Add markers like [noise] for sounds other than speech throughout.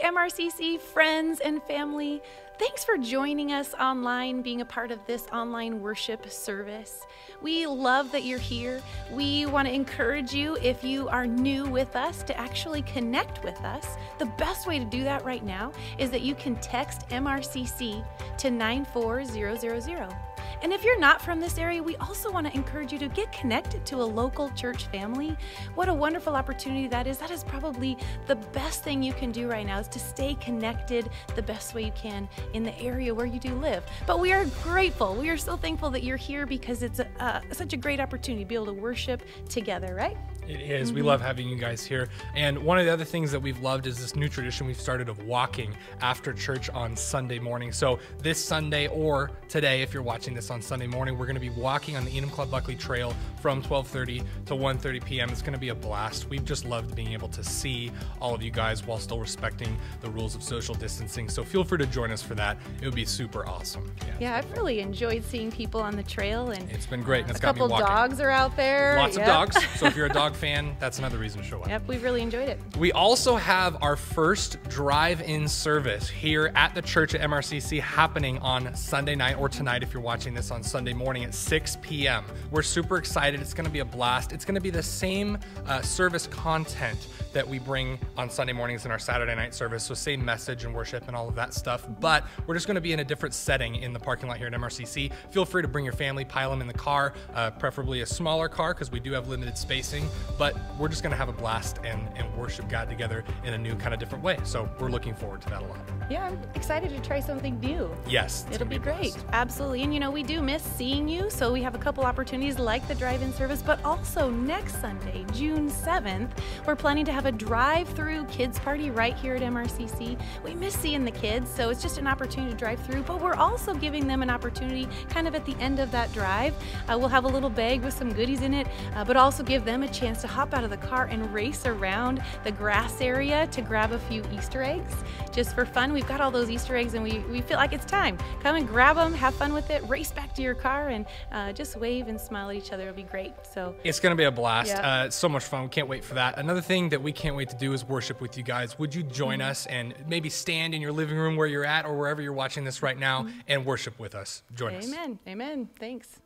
MRCC friends and family. Thanks for joining us online, being a part of this online worship service. We love that you're here. We want to encourage you, if you are new with us, to actually connect with us. The best way to do that right now is that you can text MRCC to 94000. And if you're not from this area, we also want to encourage you to get connected to a local church family. What a wonderful opportunity that is. That is probably the best thing you can do right now is to stay connected the best way you can in the area where you do live. But we are grateful. We are so thankful that you're here because it's a, uh, such a great opportunity to be able to worship together, right? It is. Mm-hmm. We love having you guys here. And one of the other things that we've loved is this new tradition we've started of walking after church on Sunday morning. So this Sunday or today, if you're watching this on Sunday morning, we're going to be walking on the Enumclaw Buckley Trail from 12:30 to 1:30 p.m. It's going to be a blast. We've just loved being able to see all of you guys while still respecting the rules of social distancing. So feel free to join us for that. It would be super awesome. Yeah, yeah I've really enjoyed seeing people on the trail, and it's been great. And a couple dogs are out there. Lots yep. of dogs. So if you're a [laughs] dog fan, that's another reason to show up. Yep, we've really enjoyed it. We also have our first drive-in service here at the church at MRCC happening on Sunday night or tonight if you're watching this on Sunday morning at 6 p.m. We're super excited. It's going to be a blast. It's going to be the same uh, service content that we bring on Sunday mornings in our Saturday night service. So same message and worship and all of that stuff. But we're just going to be in a different setting in the parking lot here at MRCC. Feel free to bring your family, pile them in the car, uh, preferably a smaller car because we do have limited spacing. But we're just going to have a blast and, and worship God together in a new kind of different way. So we're looking forward to that a lot. Yeah, I'm excited to try something new. Yes. It'll be, be great. Absolutely. And you know, we do miss seeing you. So we have a couple opportunities like the drive in service, but also next Sunday, June 7th, we're planning to have a drive through kids party right here at MRCC. We miss seeing the kids, so it's just an opportunity to drive through, but we're also giving them an opportunity kind of at the end of that drive. Uh, we'll have a little bag with some goodies in it, uh, but also give them a chance to hop out of the car and race around the grass area to grab a few Easter eggs just for fun. We've got all those Easter eggs and we, we feel like it's time. Come and grab them, have fun with it, race back to your car, and uh, just wave and smile at each other. It'll be great. So it's going to be a blast. Yeah. Uh, so much fun. We can't wait for that. Another thing that we can't wait to do is worship with you guys. Would you join mm-hmm. us and maybe stand in your living room where you're at or wherever you're watching this right now mm-hmm. and worship with us? Join Amen. us. Amen. Amen. Thanks.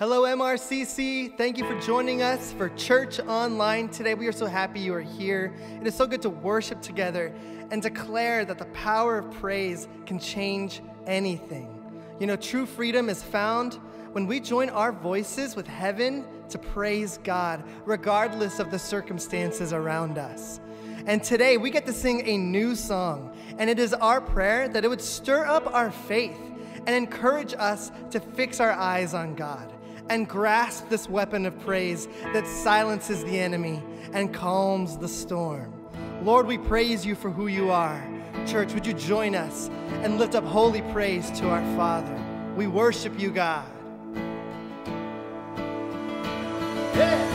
Hello, MRCC. Thank you for joining us for Church Online today. We are so happy you are here. It is so good to worship together and declare that the power of praise can change anything. You know, true freedom is found when we join our voices with heaven to praise God, regardless of the circumstances around us. And today we get to sing a new song, and it is our prayer that it would stir up our faith and encourage us to fix our eyes on God and grasp this weapon of praise that silences the enemy and calms the storm. Lord, we praise you for who you are. Church, would you join us and lift up holy praise to our Father? We worship you, God. Yeah.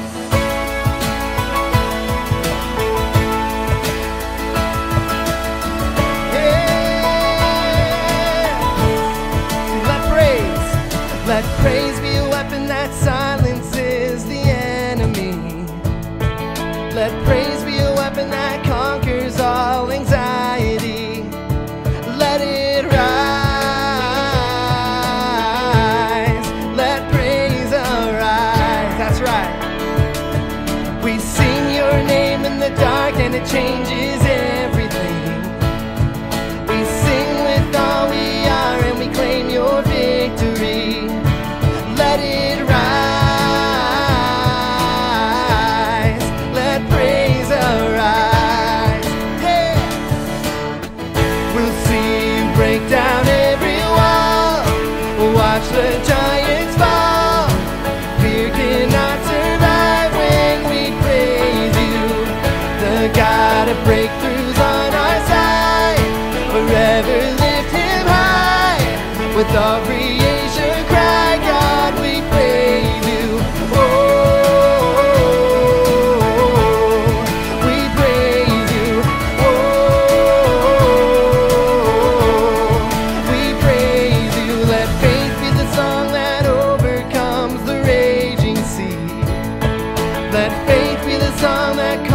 The that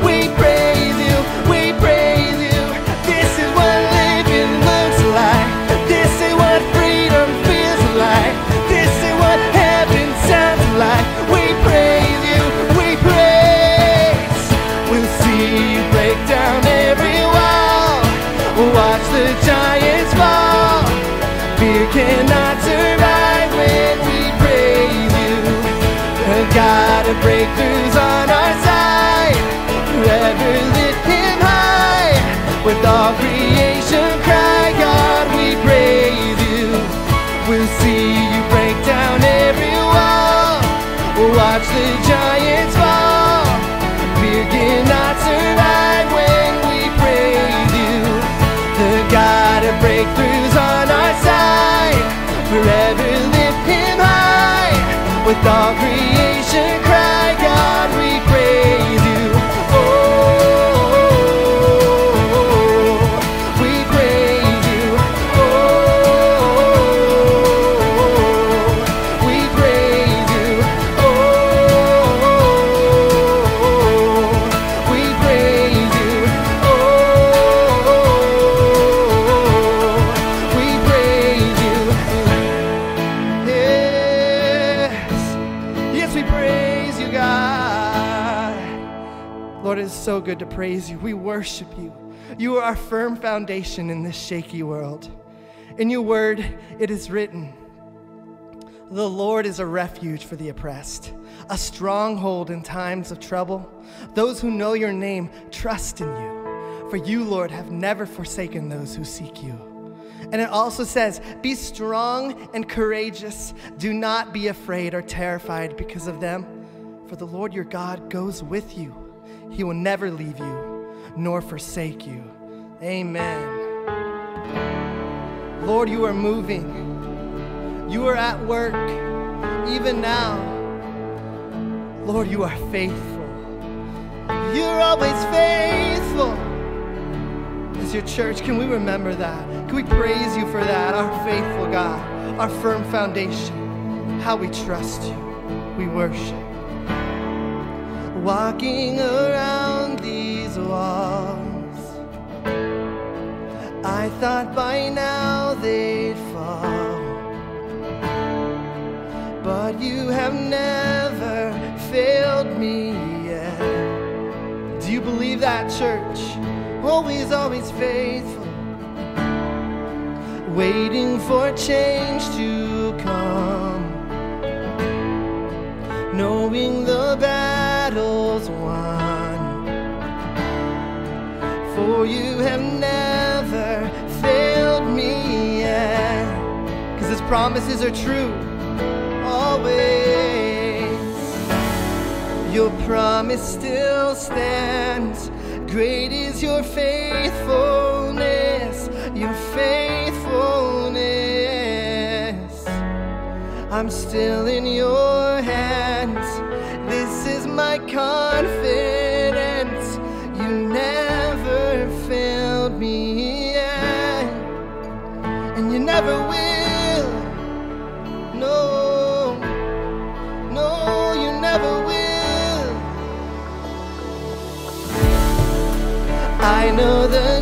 Cannot survive when we praise you. The God of breakthroughs all creation praise you. We worship you. You are our firm foundation in this shaky world. In your word, it is written The Lord is a refuge for the oppressed, a stronghold in times of trouble. Those who know your name trust in you. For you, Lord, have never forsaken those who seek you. And it also says, Be strong and courageous. Do not be afraid or terrified because of them. For the Lord your God goes with you. He will never leave you nor forsake you. Amen. Lord, you are moving. You are at work even now. Lord, you are faithful. You're always faithful. As your church, can we remember that? Can we praise you for that? Our faithful God, our firm foundation, how we trust you, we worship. Walking around these walls, I thought by now they'd fall. But you have never failed me yet. Do you believe that, church? Always, always faithful. Waiting for change to come. Knowing the battle's won. For you have never failed me yet. Cause his promises are true. Always. Your promise still stands. Great is your faithfulness, your faithfulness. I'm still in your hands. My confidence. You never failed me yet, and you never will. No, no, you never will. I know the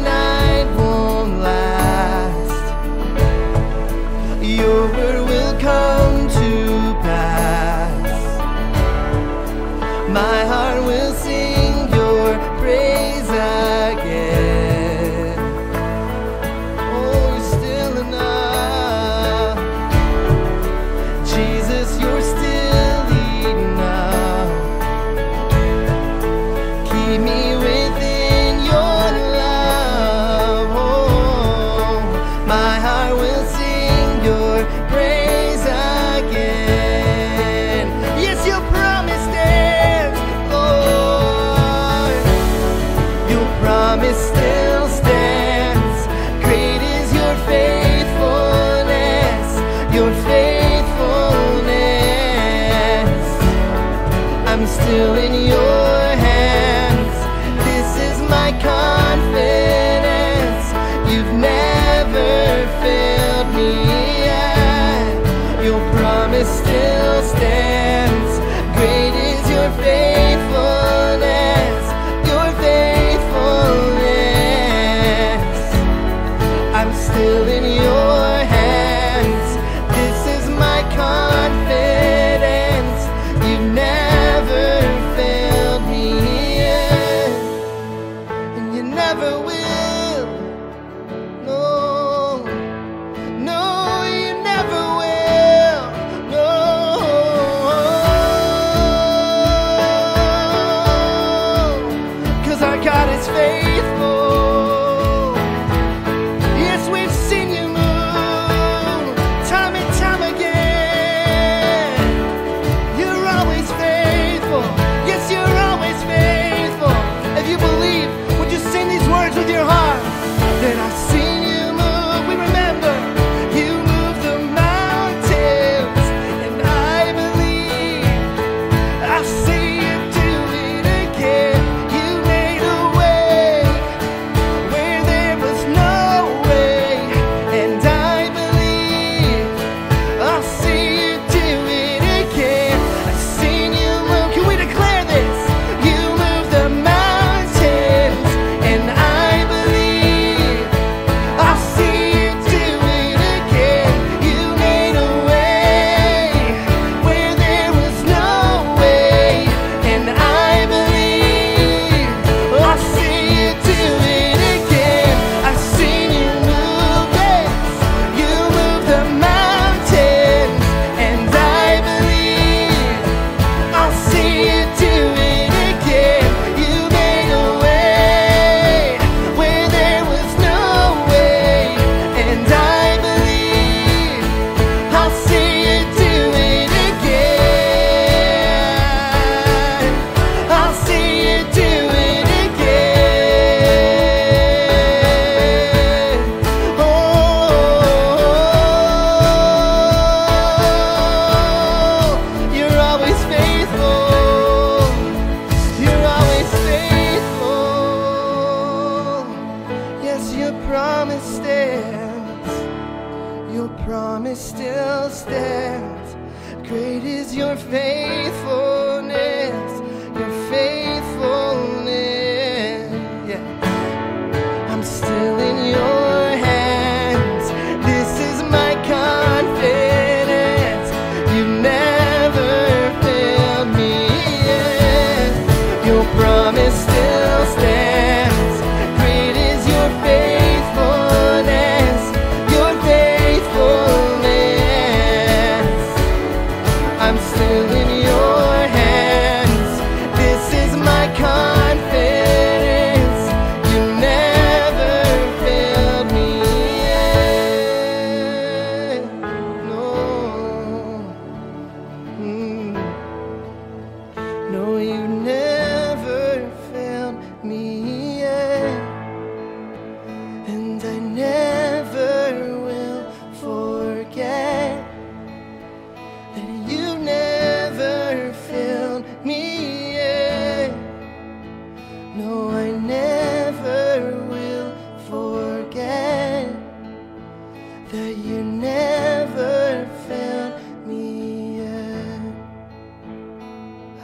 that you never found me yet.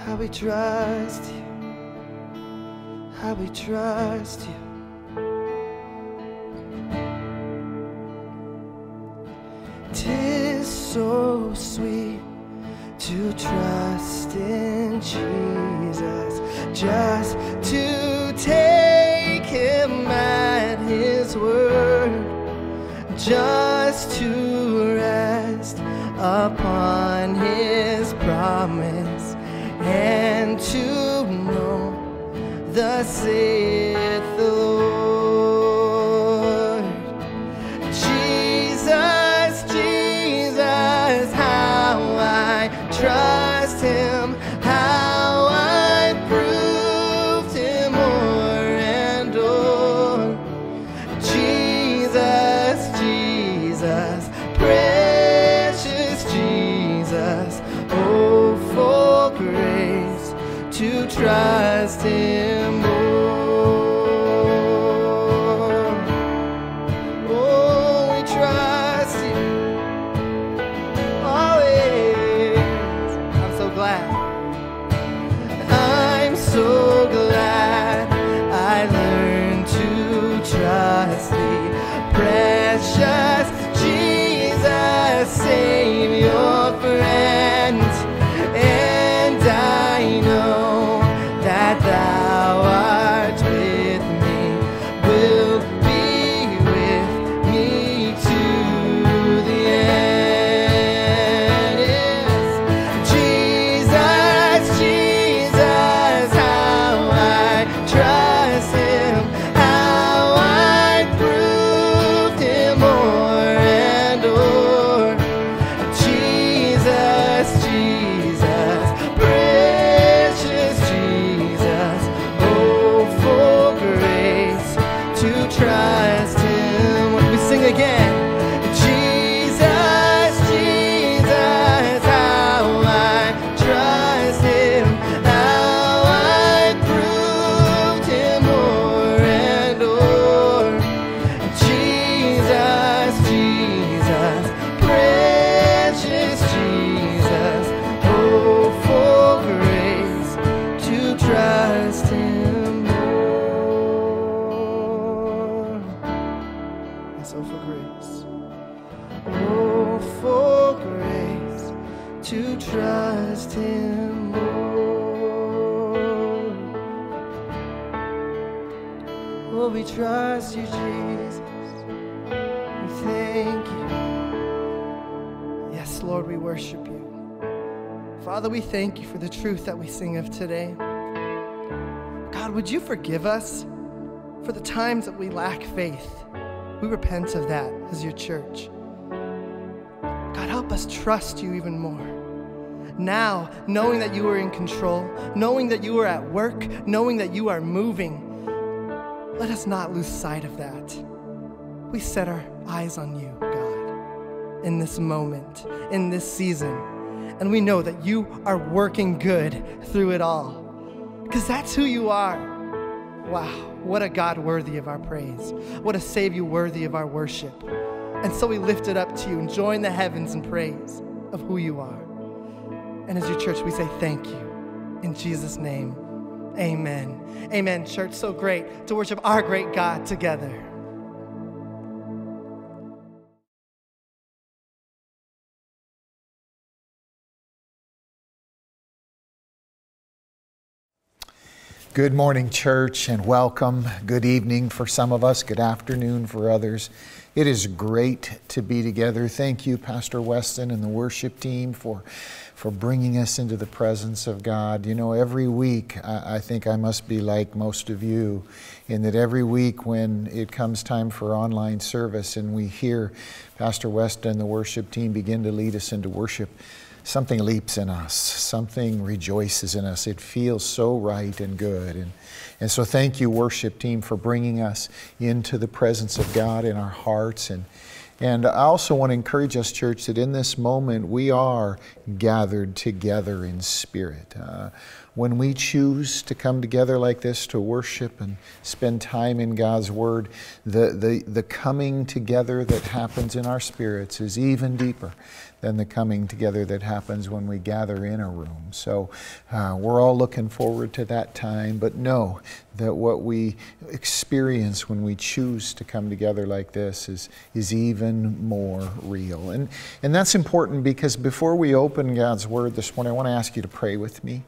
How we trust you, how we trust you. Tis so sweet to trust in Jesus, just to take him at his word. Just to rest upon his promise and to know the Savior. Truth that we sing of today. God, would you forgive us for the times that we lack faith? We repent of that as your church. God, help us trust you even more. Now, knowing that you are in control, knowing that you are at work, knowing that you are moving, let us not lose sight of that. We set our eyes on you, God, in this moment, in this season. And we know that you are working good through it all. Because that's who you are. Wow, what a God worthy of our praise. What a Savior worthy of our worship. And so we lift it up to you and join the heavens in praise of who you are. And as your church, we say thank you. In Jesus' name, amen. Amen, church. So great to worship our great God together. Good morning, church, and welcome. Good evening for some of us, good afternoon for others. It is great to be together. Thank you, Pastor Weston and the worship team, for, for bringing us into the presence of God. You know, every week, I, I think I must be like most of you, in that every week when it comes time for online service and we hear Pastor Weston and the worship team begin to lead us into worship, something leaps in us, something rejoices in us. It feels so right and good. And, and so, thank you, worship team, for bringing us into the presence of God in our hearts. And, and I also want to encourage us, church, that in this moment we are gathered together in spirit. Uh, when we choose to come together like this to worship and spend time in God's Word, the, the, the coming together that happens in our spirits is even deeper than the coming together that happens when we gather in a room. So uh, we're all looking forward to that time, but know that what we experience when we choose to come together like this is, is even more real. And, and that's important because before we open God's Word this morning, I want to ask you to pray with me.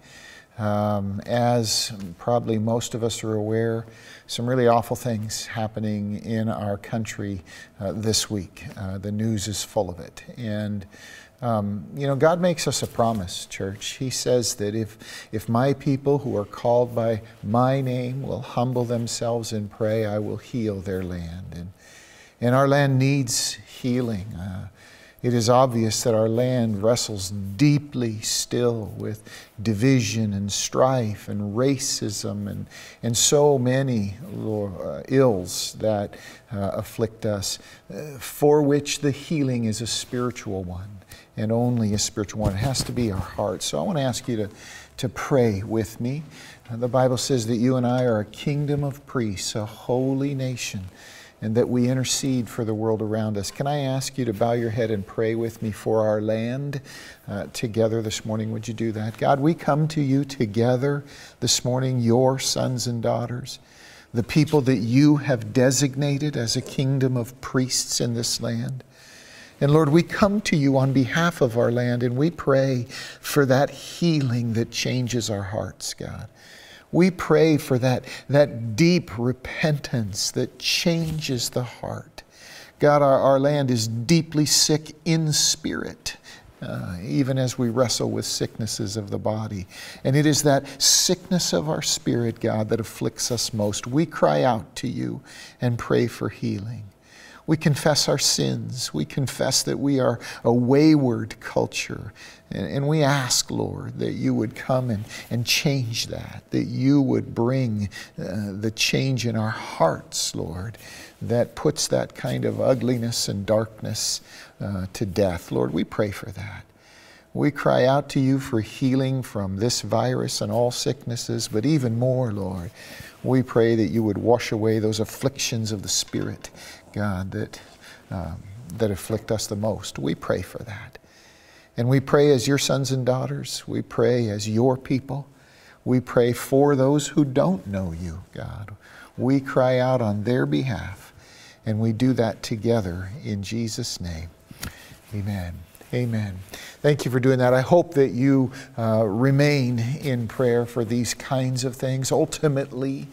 Um, as probably most of us are aware, some really awful things happening in our country uh, this week. Uh, the news is full of it. And, um, you know, God makes us a promise, church. He says that if, if my people who are called by my name will humble themselves and pray, I will heal their land. And, and our land needs healing. Uh, it is obvious that our land wrestles deeply still with division and strife and racism and, and so many uh, ills that uh, afflict us, uh, for which the healing is a spiritual one and only a spiritual one. It has to be our heart. So I want to ask you to, to pray with me. The Bible says that you and I are a kingdom of priests, a holy nation and that we intercede for the world around us. Can I ask you to bow your head and pray with me for our land uh, together this morning? Would you do that? God, we come to you together this morning, your sons and daughters, the people that you have designated as a kingdom of priests in this land. And Lord, we come to you on behalf of our land and we pray for that healing that changes our hearts, God. We pray for that, that deep repentance that changes the heart. God, our, our land is deeply sick in spirit. Uh, even as we wrestle with sicknesses of the body. And it is that sickness of our spirit, God, that afflicts us most. We cry out to you and pray for healing. We confess our sins. We confess that we are a wayward culture. And, and, we ask, Lord, that you would come and, and change that, that you would bring uh, the change in our hearts, Lord, that puts that kind of ugliness and darkness uh, to death. Lord, we pray for that. We cry out to you for healing from this virus and all sicknesses, but even more, Lord, we pray that you would wash away those afflictions of the Spirit God, that, um, that afflict us the most. We pray for that. And we pray as your sons and daughters. We pray as your people. We pray for those who don't know you, God. We cry out on their behalf. And we do that together in Jesus' name. Amen. Amen. Thank you for doing that. I hope that you uh, remain in prayer for these kinds of things. Ultimately,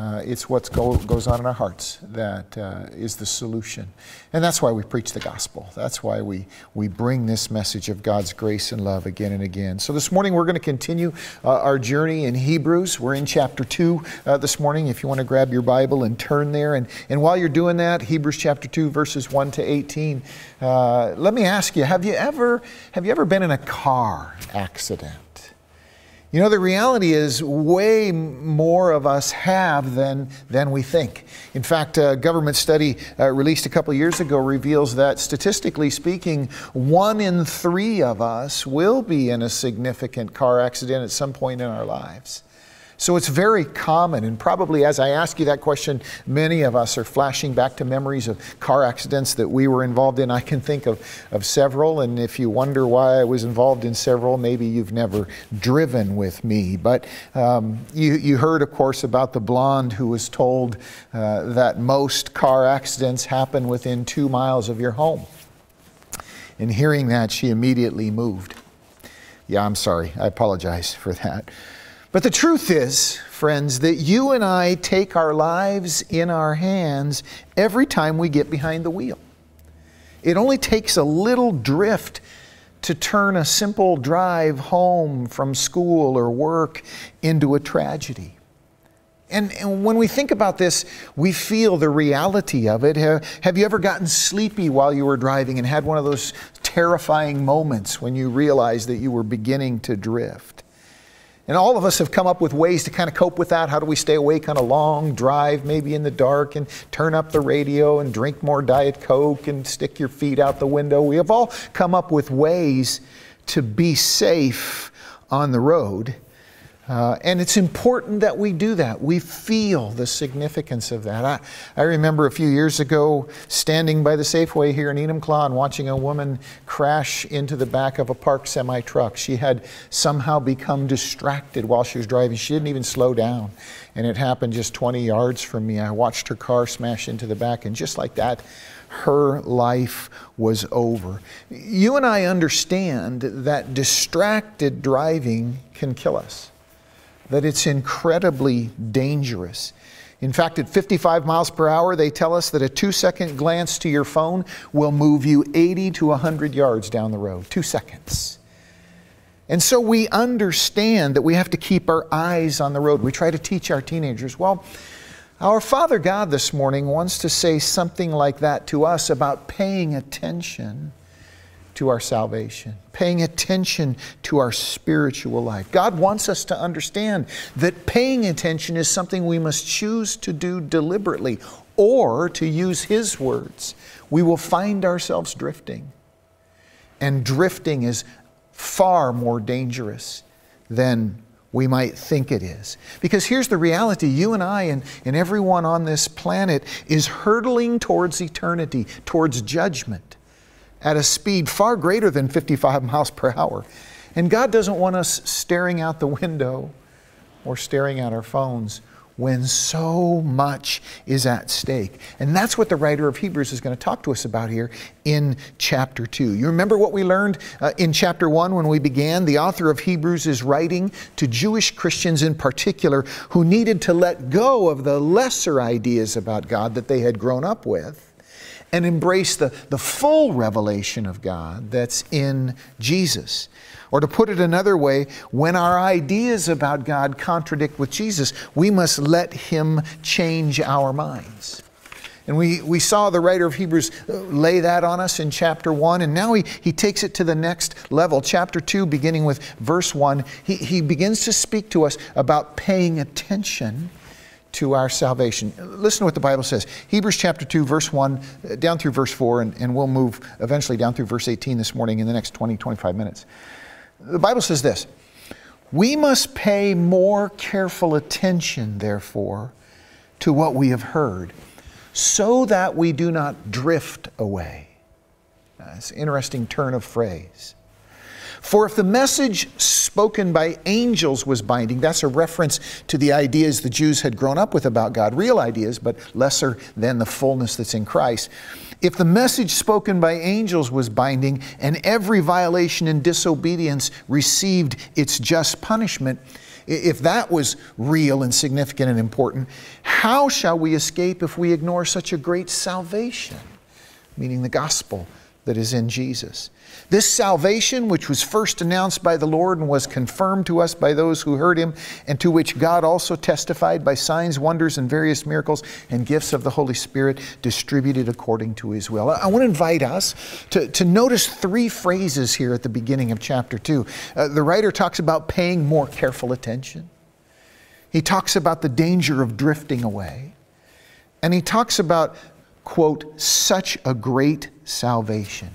uh, it's what go, goes on in our hearts that uh, is the solution. And that's why we preach the gospel. That's why we, we bring this message of God's grace and love again and again. So this morning we're going to continue uh, our journey in Hebrews. We're in chapter 2 uh, this morning. If you want to grab your Bible and turn there. And, and while you're doing that, Hebrews chapter 2, verses 1 to 18, uh, let me ask you have you, ever, have you ever been in a car accident? You know, the reality is way more of us have than, than we think. In fact, a government study uh, released a couple years ago reveals that statistically speaking, one in three of us will be in a significant car accident at some point in our lives. So it's very common, and probably as I ask you that question, many of us are flashing back to memories of car accidents that we were involved in. I can think of, of several, and if you wonder why I was involved in several, maybe you've never driven with me. But um, you, you heard, of course, about the blonde who was told uh, that most car accidents happen within two miles of your home. And hearing that, she immediately moved. Yeah, I'm sorry. I apologize for that. But the truth is, friends, that you and I take our lives in our hands every time we get behind the wheel. It only takes a little drift to turn a simple drive home from school or work into a tragedy. And, and, when we think about this, we feel the reality of it. Have, have you ever gotten sleepy while you were driving and had one of those terrifying moments when you realized that you were beginning to drift? And all of us have come up with ways to kind of cope with that. How do we stay awake on a long drive, maybe in the dark, and turn up the radio and drink more Diet Coke and stick your feet out the window? We have all come up with ways to be safe on the road. Uh, and it's important that we do that. We feel the significance of that. I, I remember a few years ago standing by the Safeway here in Enumclaw and watching a woman crash into the back of a parked semi truck. She had somehow become distracted while she was driving. She didn't even slow down. And it happened just 20 yards from me. I watched her car smash into the back, and just like that, her life was over. You and I understand that distracted driving can kill us that it's incredibly dangerous. In fact, at 55 miles per hour, they tell us that a two second glance to your phone will move you 80 to 100 yards down the road. Two seconds. And so we understand that we have to keep our eyes on the road. We try to teach our teenagers, well, our Father God this morning wants to say something like that to us about paying attention to our salvation, paying attention to our spiritual life. God wants us to understand that paying attention is something we must choose to do deliberately, or to use His words, we will find ourselves drifting. And drifting is far more dangerous than we might think it is. Because here's the reality you and I and, and everyone on this planet is hurtling towards eternity, towards judgment at a speed far greater than 55 miles per hour. And God doesn't want us staring out the window or staring at our phones when so much is at stake. And that's what the writer of Hebrews is going to talk to us about here in chapter 2. You remember what we learned uh, in chapter 1 when we began? The author of Hebrews is writing to Jewish Christians in particular who needed to let go of the lesser ideas about God that they had grown up with and embrace the, the full revelation of God that's in Jesus. Or to put it another way, when our ideas about God contradict with Jesus, we must let Him change our minds. And we, we saw the writer of Hebrews uh, lay that on us in chapter 1, and now he, he takes it to the next level. Chapter 2, beginning with verse 1, he, he begins to speak to us about paying attention to our salvation. Listen to what the Bible says. Hebrews chapter 2, verse 1, uh, down through verse 4, and, and we'll move eventually down through verse 18 this morning in the next 20, 25 minutes. The Bible says this We must pay more careful attention, therefore, to what we have heard, so that we do not drift away. That's an interesting turn of phrase. For if the message spoken by angels was binding, that's a reference to the ideas the Jews had grown up with about God, real ideas, but lesser than the fullness that's in Christ. If the message spoken by angels was binding and every violation and disobedience received its just punishment, if that was real and significant and important, how shall we escape if we ignore such a great salvation? Meaning the gospel that is in Jesus. This salvation, which was first announced by the Lord and was confirmed to us by those who heard him, and to which God also testified by signs, wonders, and various miracles and gifts of the Holy Spirit distributed according to his will. I want to invite us to, to notice three phrases here at the beginning of chapter 2. Uh, the writer talks about paying more careful attention, he talks about the danger of drifting away, and he talks about, quote, such a great salvation.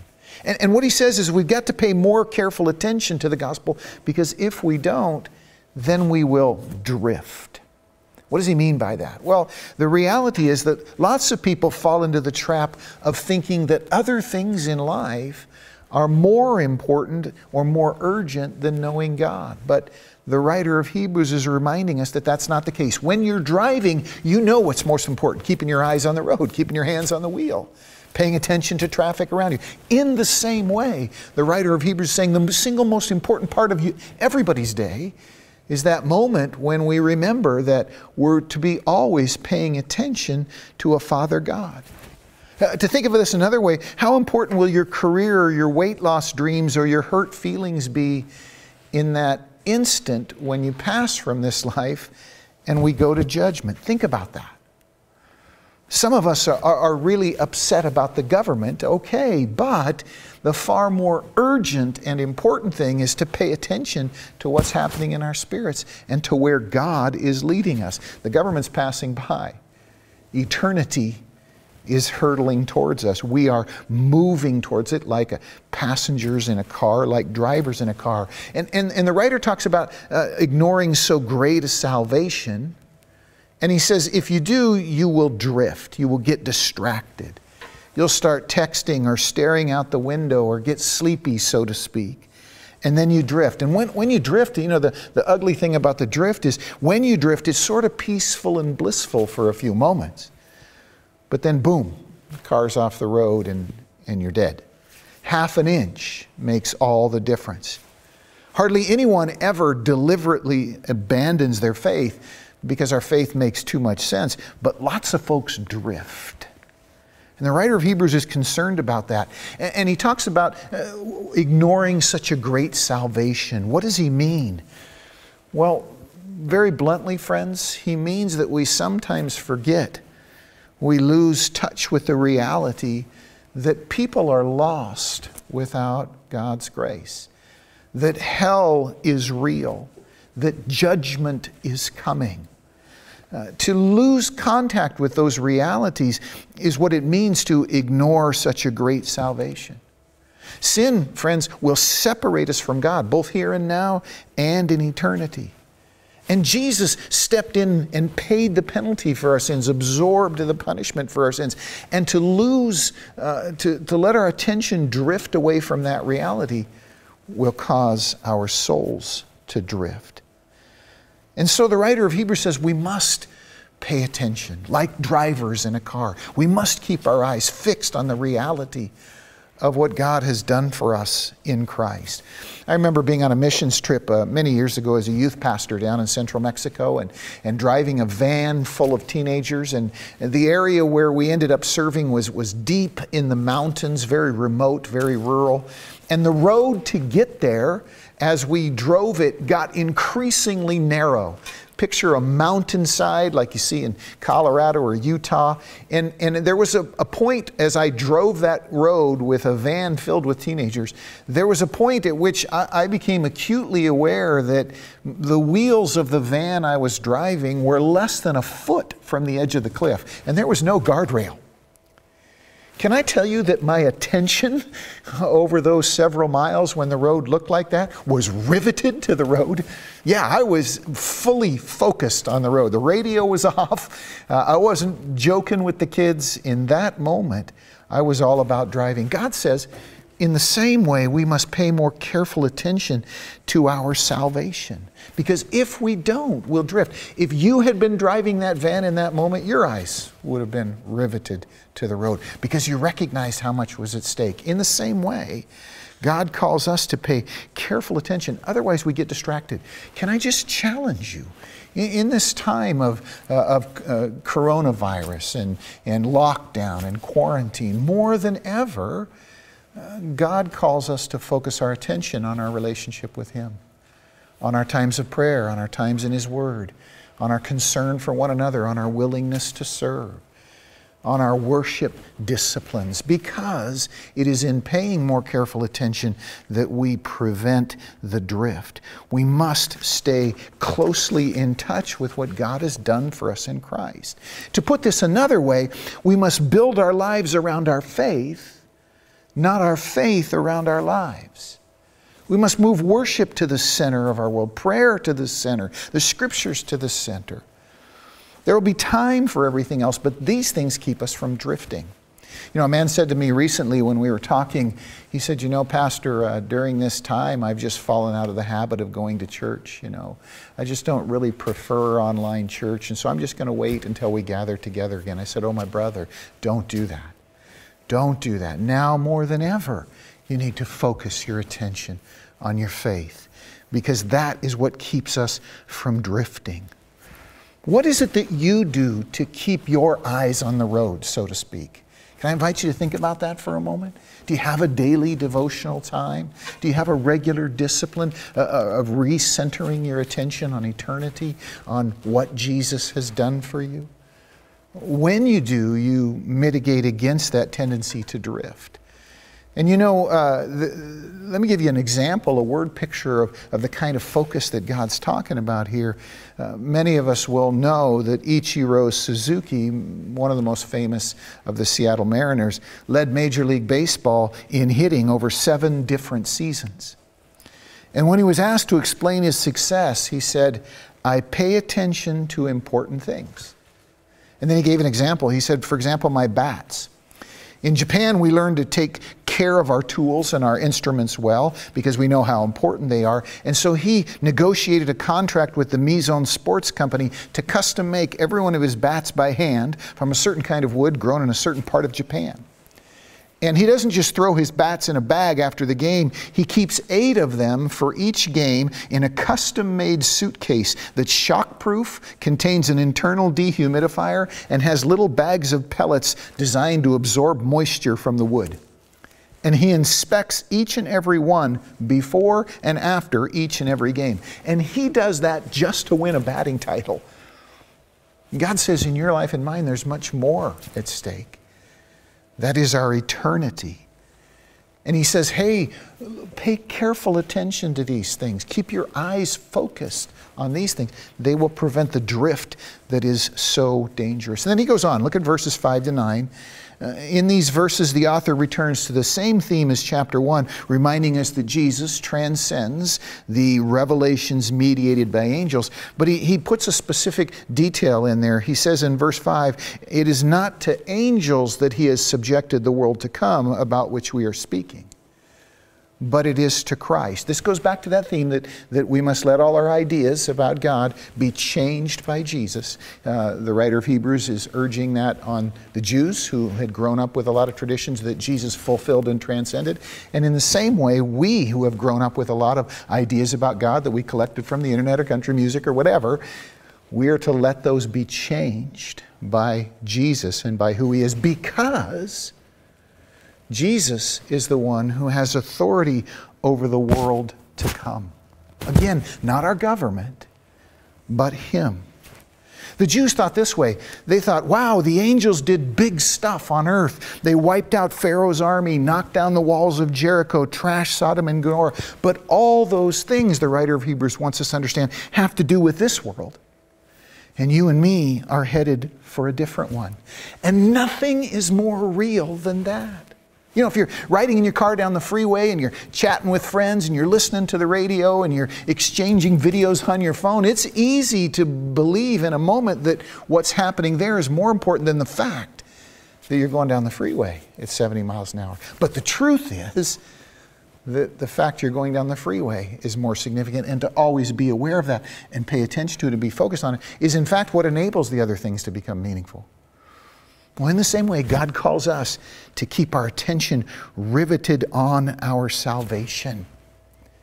And, and what he says is we've got to pay more careful attention to the gospel because if we don't, then we will drift. What does he mean by that? Well, the reality is that lots of people fall into the trap of thinking that other things in life are more important or more urgent than knowing God. But the writer of Hebrews is reminding us that that's not the case. When you're driving, you know what's most important keeping your eyes on the road, keeping your hands on the wheel paying attention to traffic around you. In the same way, the writer of Hebrews is saying the single most important part of you, everybody's day is that moment when we remember that we're to be always paying attention to a Father God. Uh, to think of this another way, how important will your career or your weight loss dreams or your hurt feelings be in that instant when you pass from this [laughs] life and we go to judgment? Think about that. Some of us are, are, really upset about the government, okay, but the far more urgent and important thing is to pay attention to what's happening in our spirits and to where God is leading us. The government's passing by, eternity is hurtling towards us. We are moving towards it like passengers in a car, like drivers in a car. And, and, and the writer talks about uh, ignoring so great a salvation and he says, if you do, you will drift, you will get distracted. You'll start texting or staring out the window or get sleepy, so to speak. And then you drift. And when, when you drift, you know, the, the ugly thing about the drift is when you drift, it's sort of peaceful and blissful for a few moments. But then, boom, the car's off the road and, and you're dead. Half an inch makes all the difference. Hardly anyone ever deliberately abandons their faith because our faith makes too much sense, but lots of folks drift. And the writer of Hebrews is concerned about that. And he talks about uh, ignoring such a great salvation. What does he mean? Well, very bluntly, friends, he means that we sometimes forget. We lose touch with the reality that people are lost without God's grace, that hell is real, that judgment is coming. Uh, to lose contact with those realities is what it means to ignore such a great salvation. Sin, friends, will separate us from God, both here and now and in eternity. And Jesus stepped in and paid the penalty for our sins, absorbed the punishment for our sins. And to lose, uh, to, to let our attention drift away from that reality will cause our souls to drift. And so the writer of Hebrews says we must pay attention, like drivers in a car. We must keep our eyes fixed on the reality of what God has done for us in Christ. I remember being on a missions trip uh, many years ago as a youth pastor down in central Mexico and, and driving a van full of teenagers. And, and the area where we ended up serving was, was deep in the mountains, very remote, very rural. And the road to get there as we drove it, got increasingly narrow. Picture a mountainside like you see in Colorado or Utah. And, and there was a, a point as I drove that road with a van filled with teenagers, there was a point at which I, I became acutely aware that the wheels of the van I was driving were less than a foot from the edge of the cliff, and there was no guardrail. Can I tell you that my attention [laughs] over those several miles when the road looked like that was riveted to the road? Yeah, I was fully focused on the road. The radio was [laughs] off. Uh, I wasn't joking with the kids. In that moment, I was all about driving. God says, in the same way, we must pay more careful attention to our salvation. Because if we don't, we'll drift. If you had been driving that van in that moment, your eyes would have been riveted to the road because you recognized how much was at stake. In the same way, God calls us to pay careful attention. Otherwise, we get distracted. Can I just challenge you? In this time of, uh, of uh, coronavirus and, and lockdown and quarantine, more than ever, God calls us to focus our attention on our relationship with Him, on our times of prayer, on our times in His Word, on our concern for one another, on our willingness to serve, on our worship disciplines, because it is in paying more careful attention that we prevent the drift. We must stay closely in touch with what God has done for us in Christ. To put this another way, we must build our lives around our faith not our faith around our lives. We must move worship to the center of our world, prayer to the center, the scriptures to the center. There will be time for everything else, but these things keep us from drifting. You know, a man said to me recently when we were talking, he said, You know, Pastor, uh, during this time, I've just fallen out of the habit of going to church. You know, I just don't really prefer online church, and so I'm just going to wait until we gather together again. I said, Oh, my brother, don't do that. Don't do that. Now more than ever, you need to focus your attention on your faith because that is what keeps us from drifting. What is it that you do to keep your eyes on the road, so to speak? Can I invite you to think about that for a moment? Do you have a daily devotional time? Do you have a regular discipline uh, uh of recentering your attention on eternity, on what Jesus has done for you? When you do, you mitigate against that tendency to drift. And you know, uh, the, let me give you an example, a word picture of, of the kind of focus that God's talking about here. Uh, many of us will know that Ichiro Suzuki, one of the most famous of the Seattle Mariners, led Major League Baseball in hitting over seven different seasons. And when he was asked to explain his success, he said, I pay attention to important things. And then he gave an example. He said, for example, my bats. In Japan, we learn to take care of our tools and our instruments well because we know how important they are. And so he negotiated a contract with the Mizuno Sports Company to custom make every one of his bats by hand from a certain kind of wood grown in a certain part of Japan. And he doesn't just throw his bats in a bag after the game, he keeps eight of them for each game in a custom made suitcase that's shockproof, contains an internal dehumidifier, and has little bags of pellets designed to absorb moisture from the wood. And he inspects each and every one before and after each and every game. And he does that just to win a batting title. God says, in your life and mine, there's much more at stake. That is our eternity. And he says, hey, pay careful attention to these things. Keep your eyes focused on these things. They will prevent the drift that is so dangerous. And then he goes on, look at verses 5 to 9. Uh, in these verses, the author returns to the same theme as chapter 1, reminding us that Jesus transcends the revelations mediated by angels. But he, he puts a specific detail in there. He says in verse 5, It is not to angels that he has subjected the world to come about which we are speaking but it is to Christ. This goes back to that theme that, that we must let all our ideas about God be changed by Jesus. Uh, the writer of Hebrews is urging that on the Jews who had grown up with a lot of traditions that Jesus fulfilled and transcended. And in the same way, we who have grown up with a lot of ideas about God that we collected from the internet or country music or whatever, we are to let those be changed by Jesus and by who He is because Jesus is the one who has authority over the world to come. Again, not our government, but Him. The Jews thought this way. They thought, wow, the angels did big stuff on earth. They wiped out Pharaoh's army, knocked down the walls of Jericho, trashed Sodom and Gomorrah. But all those things, the writer of Hebrews wants us to understand, have to do with this world. And you and me are headed for a different one. And nothing is more real than that. You know, if you're riding in your car down the freeway and you're chatting with friends and you're listening to the radio and you're exchanging videos on your phone, it's easy to believe in a moment that what's happening there is more important than the fact that you're going down the freeway at 70 miles an hour. But the truth is that the fact you're going down the freeway is more significant, and to always be aware of that and pay attention to it and be focused on it is, in fact, what enables the other things to become meaningful. Well, in the same way, God calls us to keep our attention riveted on our salvation.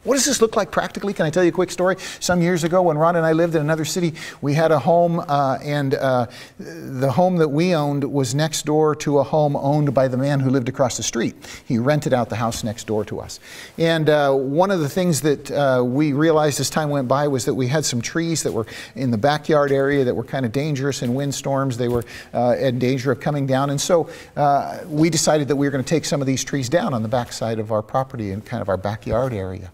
What does this look like practically? Can I tell you a quick story? Some years ago, when Ron and I lived in another city, we had a home, uh, and uh, the home that we owned was next door to a home owned by the man who lived across the street. He rented out the house next door to us. And uh, one of the things that uh, we realized as time went by was that we had some trees that were in the backyard area that were kind of dangerous in windstorms. They were uh, in danger of coming down. And so uh, we decided that we were going to take some of these trees down on the backside of our property and kind of our backyard area.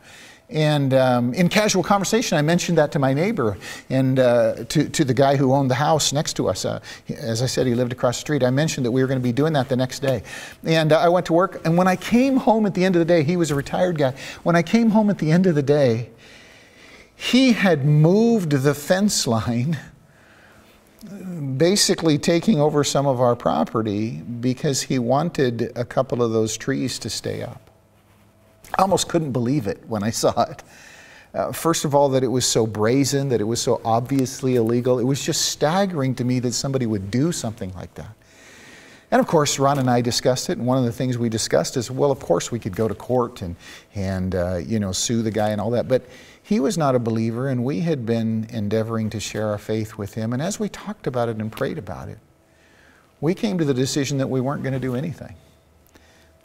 And um, in casual conversation, I mentioned that to my neighbor and uh, to, to the guy who owned the house next to us. Uh, as I said, he lived across the street. I mentioned that we were going to be doing that the next day. And uh, I went to work. And when I came home at the end of the day, he was a retired guy. When I came home at the end of the day, he had moved the fence line, basically taking over some of our property because he wanted a couple of those trees to stay up. I almost couldn't believe it when I [laughs] saw it. Uh, first of all, that it was so brazen, that it was so obviously illegal. It was just staggering to me that somebody would do something like that. And of course, Ron and I discussed it, and one of the things we discussed is, well, of course we could go to court and, and uh, you know, sue the guy and all that. But he was not a believer, and we had been endeavoring to share our faith with him. And as we talked about it and prayed about it, we came to the decision that we weren't going to do anything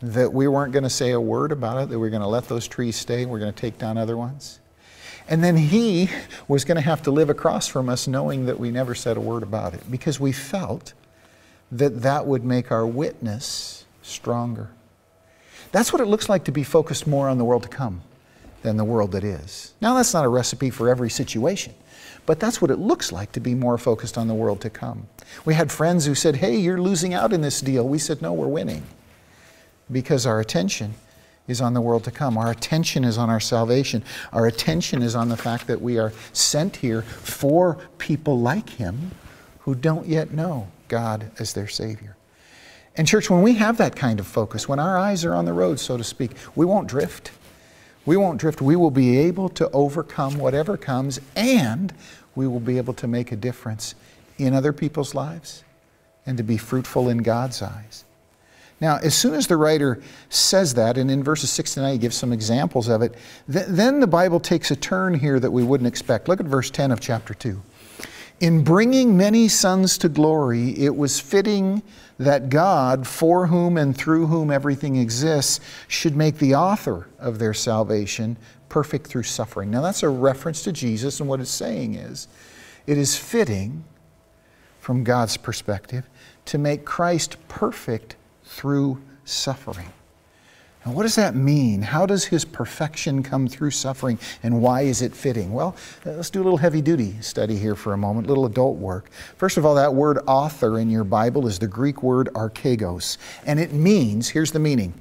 that we weren't going to say a word about it, that we were going to let those trees stay, we're going to take down other ones. And then he was going to have to live across from us knowing that we never said a word about it because we felt that that would make our witness stronger. That's what it looks like to be focused more on the world to come than the world that is. Now, that's not a recipe for every situation, but that's what it looks like to be more focused on the world to come. We had friends who said, Hey, you're losing out in this deal. We said, No, we're winning because our attention is on the world to come. Our attention is on our salvation. Our attention is on the fact that we are sent here for people like Him who don't yet know God as their Savior. And, church, when we have that kind of focus, when our eyes are on the road, so to speak, we won't drift. We won't drift. We will be able to overcome whatever comes, and we will be able to make a difference in other people's lives and to be fruitful in God's eyes. Now, as soon as the writer says that, and in verses 6 to 9 he gives some examples of it, th- then the Bible takes a turn here that we wouldn't expect. Look at verse 10 of chapter 2. In bringing many sons to glory, it was fitting that God, for whom and through whom everything exists, should make the author of their salvation perfect through suffering. Now, that's a reference to Jesus, and what it's saying is it is fitting from God's perspective to make Christ perfect through suffering. And what does that mean? How does his perfection come through suffering, and why is it fitting? Well, uh, let's do a little heavy duty study here for a moment, a little adult work. First of all, that word author in your Bible is the Greek word archegos, and it means here's the meaning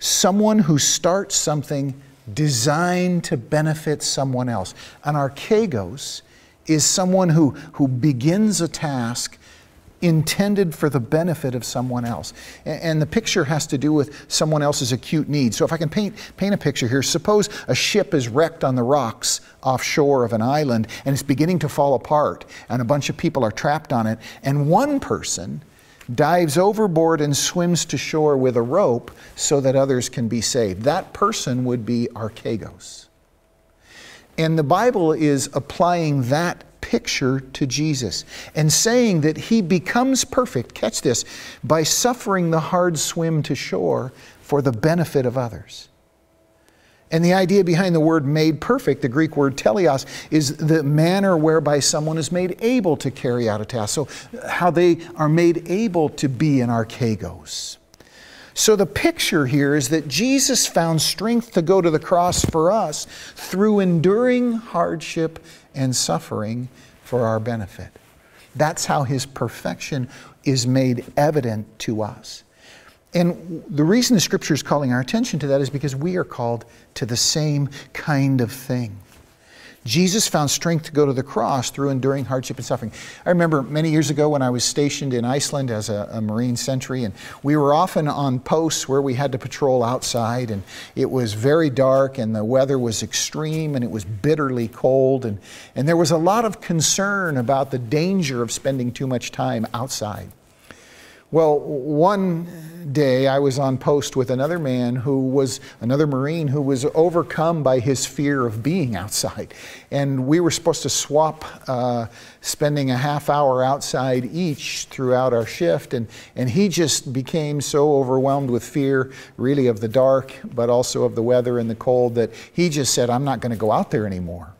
someone who starts something designed to benefit someone else. An archegos is someone who, who begins a task intended for the benefit of someone else. And the picture has to do with someone else's acute need. So if I can paint, paint a picture here, suppose a ship is wrecked on the rocks offshore of an island and it's beginning to fall apart and a bunch of people are trapped on it and one person dives overboard and swims to shore with a rope so that others can be saved. That person would be Archegos. And the Bible is applying that picture to Jesus and saying that he becomes perfect, catch this, by suffering the hard swim to shore for the benefit of others. And the idea behind the word made perfect, the Greek word teleos, is the manner whereby someone is made able to carry out a task. So, how they are made able to be an archegos. So, the picture here is that Jesus found strength to go to the cross for us through enduring hardship and suffering for our benefit. That's how his perfection is made evident to us. And the reason the scripture is calling our attention to that is because we are called to the same kind of thing Jesus found strength to go to the cross through enduring hardship and suffering. I remember many years ago when I was stationed in Iceland as a, a, Marine sentry, and we were often on posts where we had to patrol outside, and it was very dark, and the weather was extreme, and it was bitterly cold, and, and there was a lot of concern about the danger of spending too much time outside. Well, one day I was on post with another man who was another Marine who was overcome by his fear of being outside. And we were supposed to swap uh, spending a half hour outside each throughout our shift. And, and he just became so overwhelmed with fear, really, of the dark, but also of the weather and the cold, that he just said, I'm not going to go out there anymore.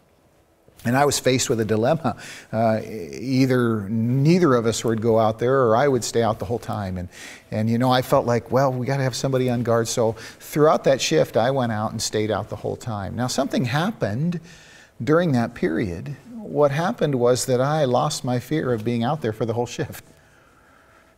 And I was faced with a dilemma. Uh, either neither of us would go out there or I would stay out the whole time. And, and you know, I felt like, well, we got to have somebody on guard. So throughout that shift, I went out and stayed out the whole time. Now, something happened during that period. What happened was that I lost my fear of being out there for the whole [laughs] shift.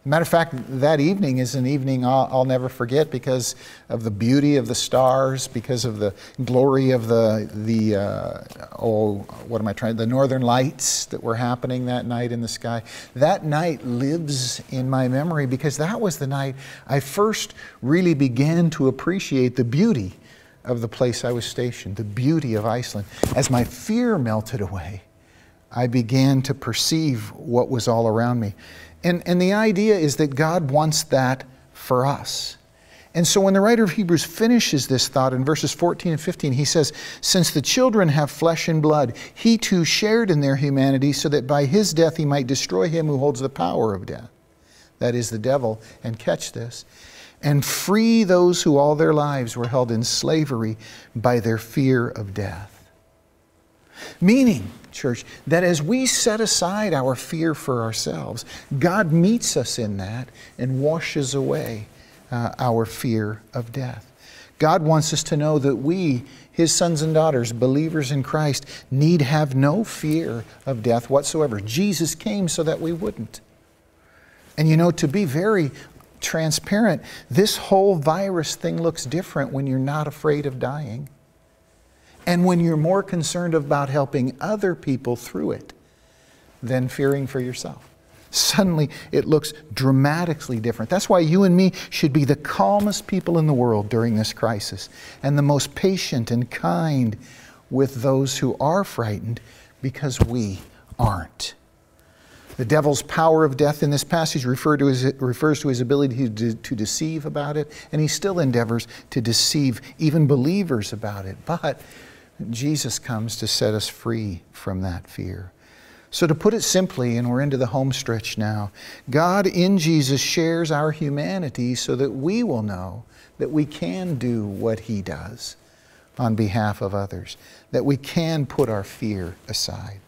Matter of fact, that evening is an evening I'll, I'll, never forget because of the beauty of the stars, because of the glory of the the uh, oh, what am I trying? The northern lights that were happening that night in the sky. That night lives in my memory because that was the night I first really began to appreciate the beauty of the place I was stationed, the beauty of Iceland. As my fear melted away, I began to perceive what was all around me. And, and the idea is that God wants that for us. And so when the writer of Hebrews finishes this thought in verses 14 and 15, he says, Since the children have flesh and blood, he too shared in their humanity, so that by his death he might destroy him who holds the power of death, that is, the devil, and catch this, and free those who all their lives were held in slavery by their fear of death. Meaning, church, that as we set aside our fear for ourselves, God meets us in that and washes away uh, our fear of death. God wants us to know that we, His sons and daughters, believers in Christ, need have no fear of death whatsoever. Jesus came so that we wouldn't. And you know, to be very transparent, this whole virus thing looks different when you're not afraid of dying and when you're more concerned about helping other people through it than fearing for yourself. Suddenly, it looks dramatically different. That's why you and me should be the calmest people in the world during this crisis and the most patient and kind with those who are frightened because we aren't. The devil's power of death in this passage to his, refers to his ability to, to deceive about it, and he still endeavors to deceive even believers about it. But Jesus comes to set us free from that fear. So, to put it simply, and we're into the home stretch now, God in Jesus shares our humanity so that we will know that we can do what He does on behalf of others, that we can put our fear aside.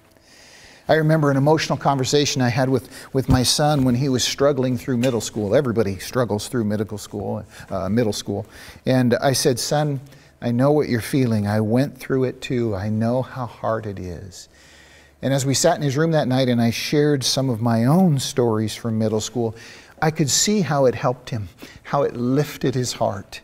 I remember an emotional conversation I had with, with my son when he was struggling through middle school. Everybody struggles through middle school, uh, middle school. And I said, son, I know what you're feeling. I went through it too. I know how hard it is. And as we sat in his room that night and I shared some of my own stories from middle school, I could see how it helped him, how it lifted his heart,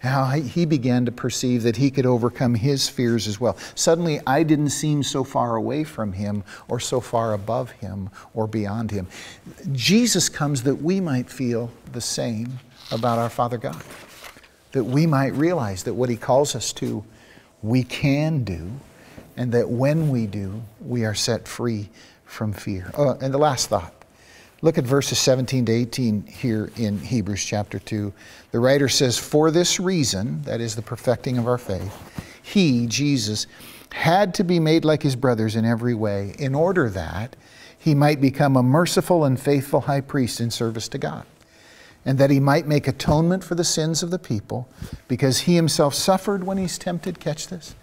how he began to perceive that he could overcome his fears as well. Suddenly, I didn't seem so far away from him or so far above him or beyond him. Jesus comes that we might feel the same about our Father God that we might realize that what He calls us to, we can do, and that when we do, we are set free from fear. Uh, and the last thought look at verses 17 to 18 here in Hebrews chapter 2. The writer says, For this reason, that is the perfecting of our faith, He, Jesus, had to be made like His brothers in every way, in order that He might become a merciful and faithful high priest in service to God and that he might make atonement for the sins of the people, because he himself suffered when he's tempted. Catch this.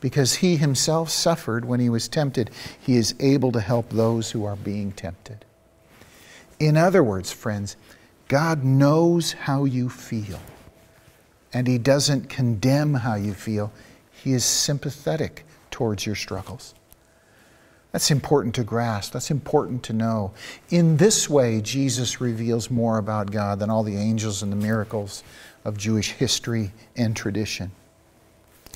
Because he himself suffered when he was tempted, he is able to help those who are being tempted. In other words, friends, God knows how you feel, and he doesn't condemn how you feel. He is sympathetic towards your struggles. That's important to grasp. That's important to know. In this way, Jesus reveals more about God than all the angels and the miracles of Jewish history and tradition.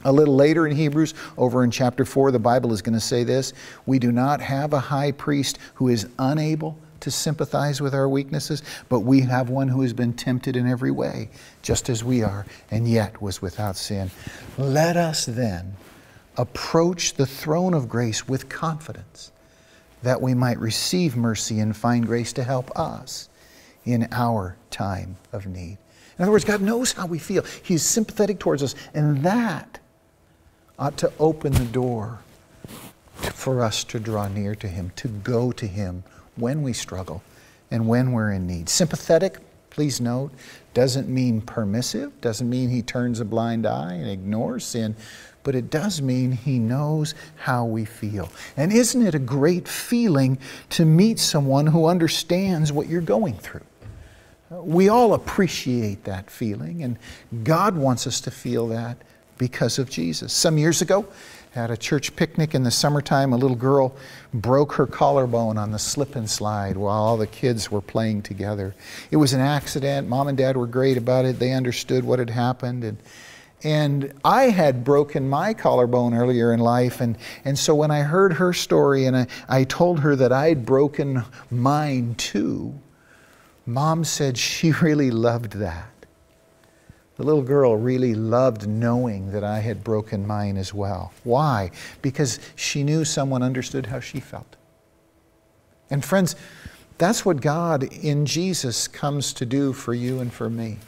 A little later in Hebrews, over in chapter 4, the Bible is going to say this We do not have a high priest who is unable to sympathize with our weaknesses, but we have one who has been tempted in every way, just as we are, and yet was without sin. Let us then approach the throne of grace with confidence that we might receive mercy and find grace to help us in our time of need. In other words, God knows how we feel. He's sympathetic towards us, and that ought to open the door for us to draw near to Him, to go to Him when we struggle and when we're in need. Sympathetic, please note, doesn't mean permissive, doesn't mean He turns a blind eye and ignores sin, but it does mean He knows how we feel. And isn't it a great feeling to meet someone who understands what you're going through? We all appreciate that feeling, and God wants us to feel that because of Jesus. Some years ago, at a church picnic in the summertime, a little girl broke her collarbone on the slip and slide while all the kids were playing together. It was an accident. Mom and dad were great about it. They understood what had happened. And, and I had broken my collarbone earlier in life. And, and so when I heard her story and I, I told her that I'd broken mine too, Mom said she [laughs] really loved that. The little girl really loved knowing that I had broken mine as well. Why? Because she knew someone understood how she felt. And friends, that's what God in Jesus comes to do for you and for me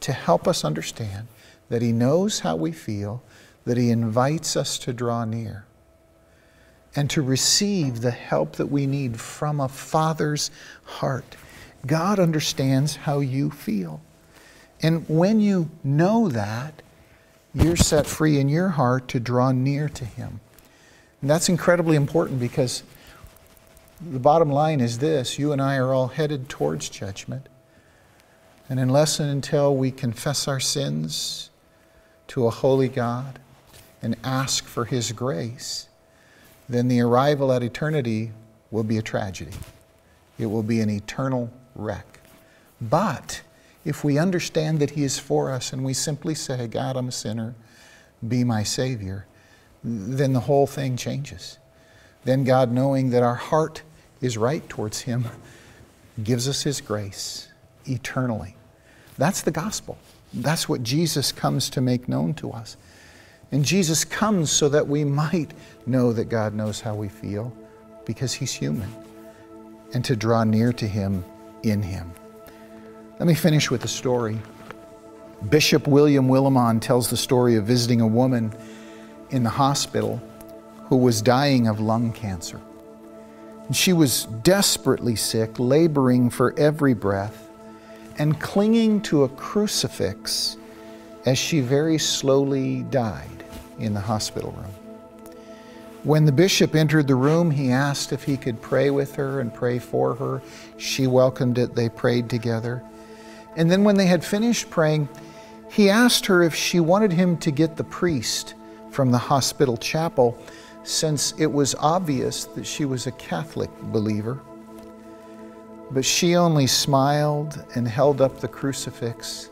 to help us understand that He knows how we feel, that He invites us to draw near, and to receive the help that we need from a Father's heart. God understands how you feel. And when you know that, you're set free in your heart to draw near to Him. And that's incredibly important because the bottom line is this you and I are all headed towards judgment. And unless and until we confess our sins to a holy God and ask for His grace, then the arrival at eternity will be a tragedy. It will be an eternal wreck. But if we understand that He is for us and we simply say, God, I'm a sinner, be my Savior, then the whole thing changes. Then God, knowing that our heart is right towards Him, gives us His grace eternally. That's the gospel. That's what Jesus comes to make known to us. And Jesus comes so that we might know that God knows how we feel because He's human and to draw near to Him in Him. Let me finish with a story. Bishop William Willimon tells the story of visiting a woman in the hospital who was dying of lung cancer. She was desperately sick, laboring for every breath, and clinging to a crucifix as she very slowly died in the hospital room. When the bishop entered the room, he asked if he could pray with her and pray for her. She welcomed it. They prayed together. And then when they had finished praying, he asked her if she wanted him to get the priest from the hospital chapel, since it was obvious that she was a Catholic believer. But she only smiled and held up the crucifix,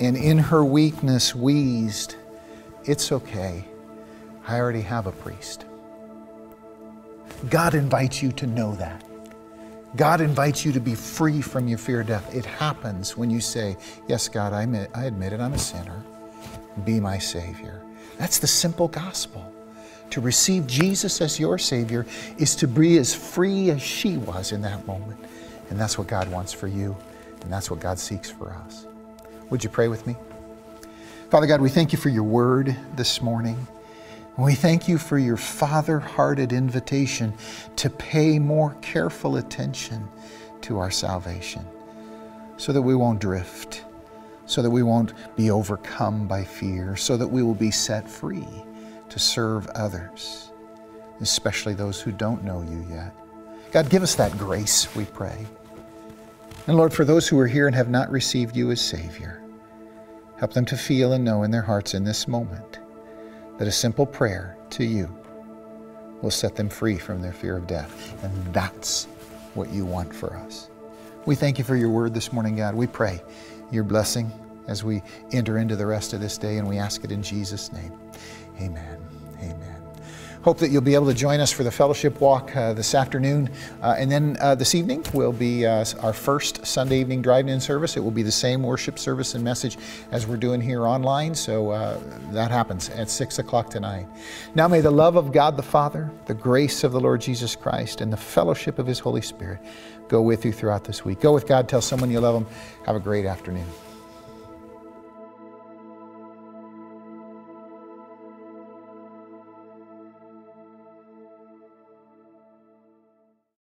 and in her weakness wheezed, It's okay. I already have a priest. God invites you to know that. God invites you to be free from your fear of death. It happens when you say, Yes, God, I admit, I admit it, I'm a sinner. Be my Savior. That's the simple gospel. To receive Jesus as your Savior is to be as free as she was in that moment. And that's what God wants for you, and that's what God seeks for us. Would you pray with me? Father God, we thank you for your word this morning. We thank you for your father hearted invitation to pay more careful attention to our salvation so that we won't drift, so that we won't be overcome by fear, so that we will be set free to serve others, especially those who don't know you yet. God, give us that grace, we pray. And Lord, for those who are here and have not received you as Savior, help them to feel and know in their hearts in this moment that a simple prayer to you will set them free from their fear of death. And that's what you want for us. We thank you for your word this morning, God. We pray your blessing as we enter into the rest of this day, and we ask it in Jesus' name. Amen. Amen. Hope that you'll be able to join us for the fellowship walk uh, this afternoon. Uh, and then uh, this evening will be uh, our first Sunday evening drive in service. It will be the same worship service and message as we're doing here online. So uh, that happens at 6 o'clock tonight. Now may the love of God the Father, the grace of the Lord Jesus Christ, and the fellowship of His Holy Spirit go with you throughout this week. Go with God. Tell someone you love them. Have a great afternoon.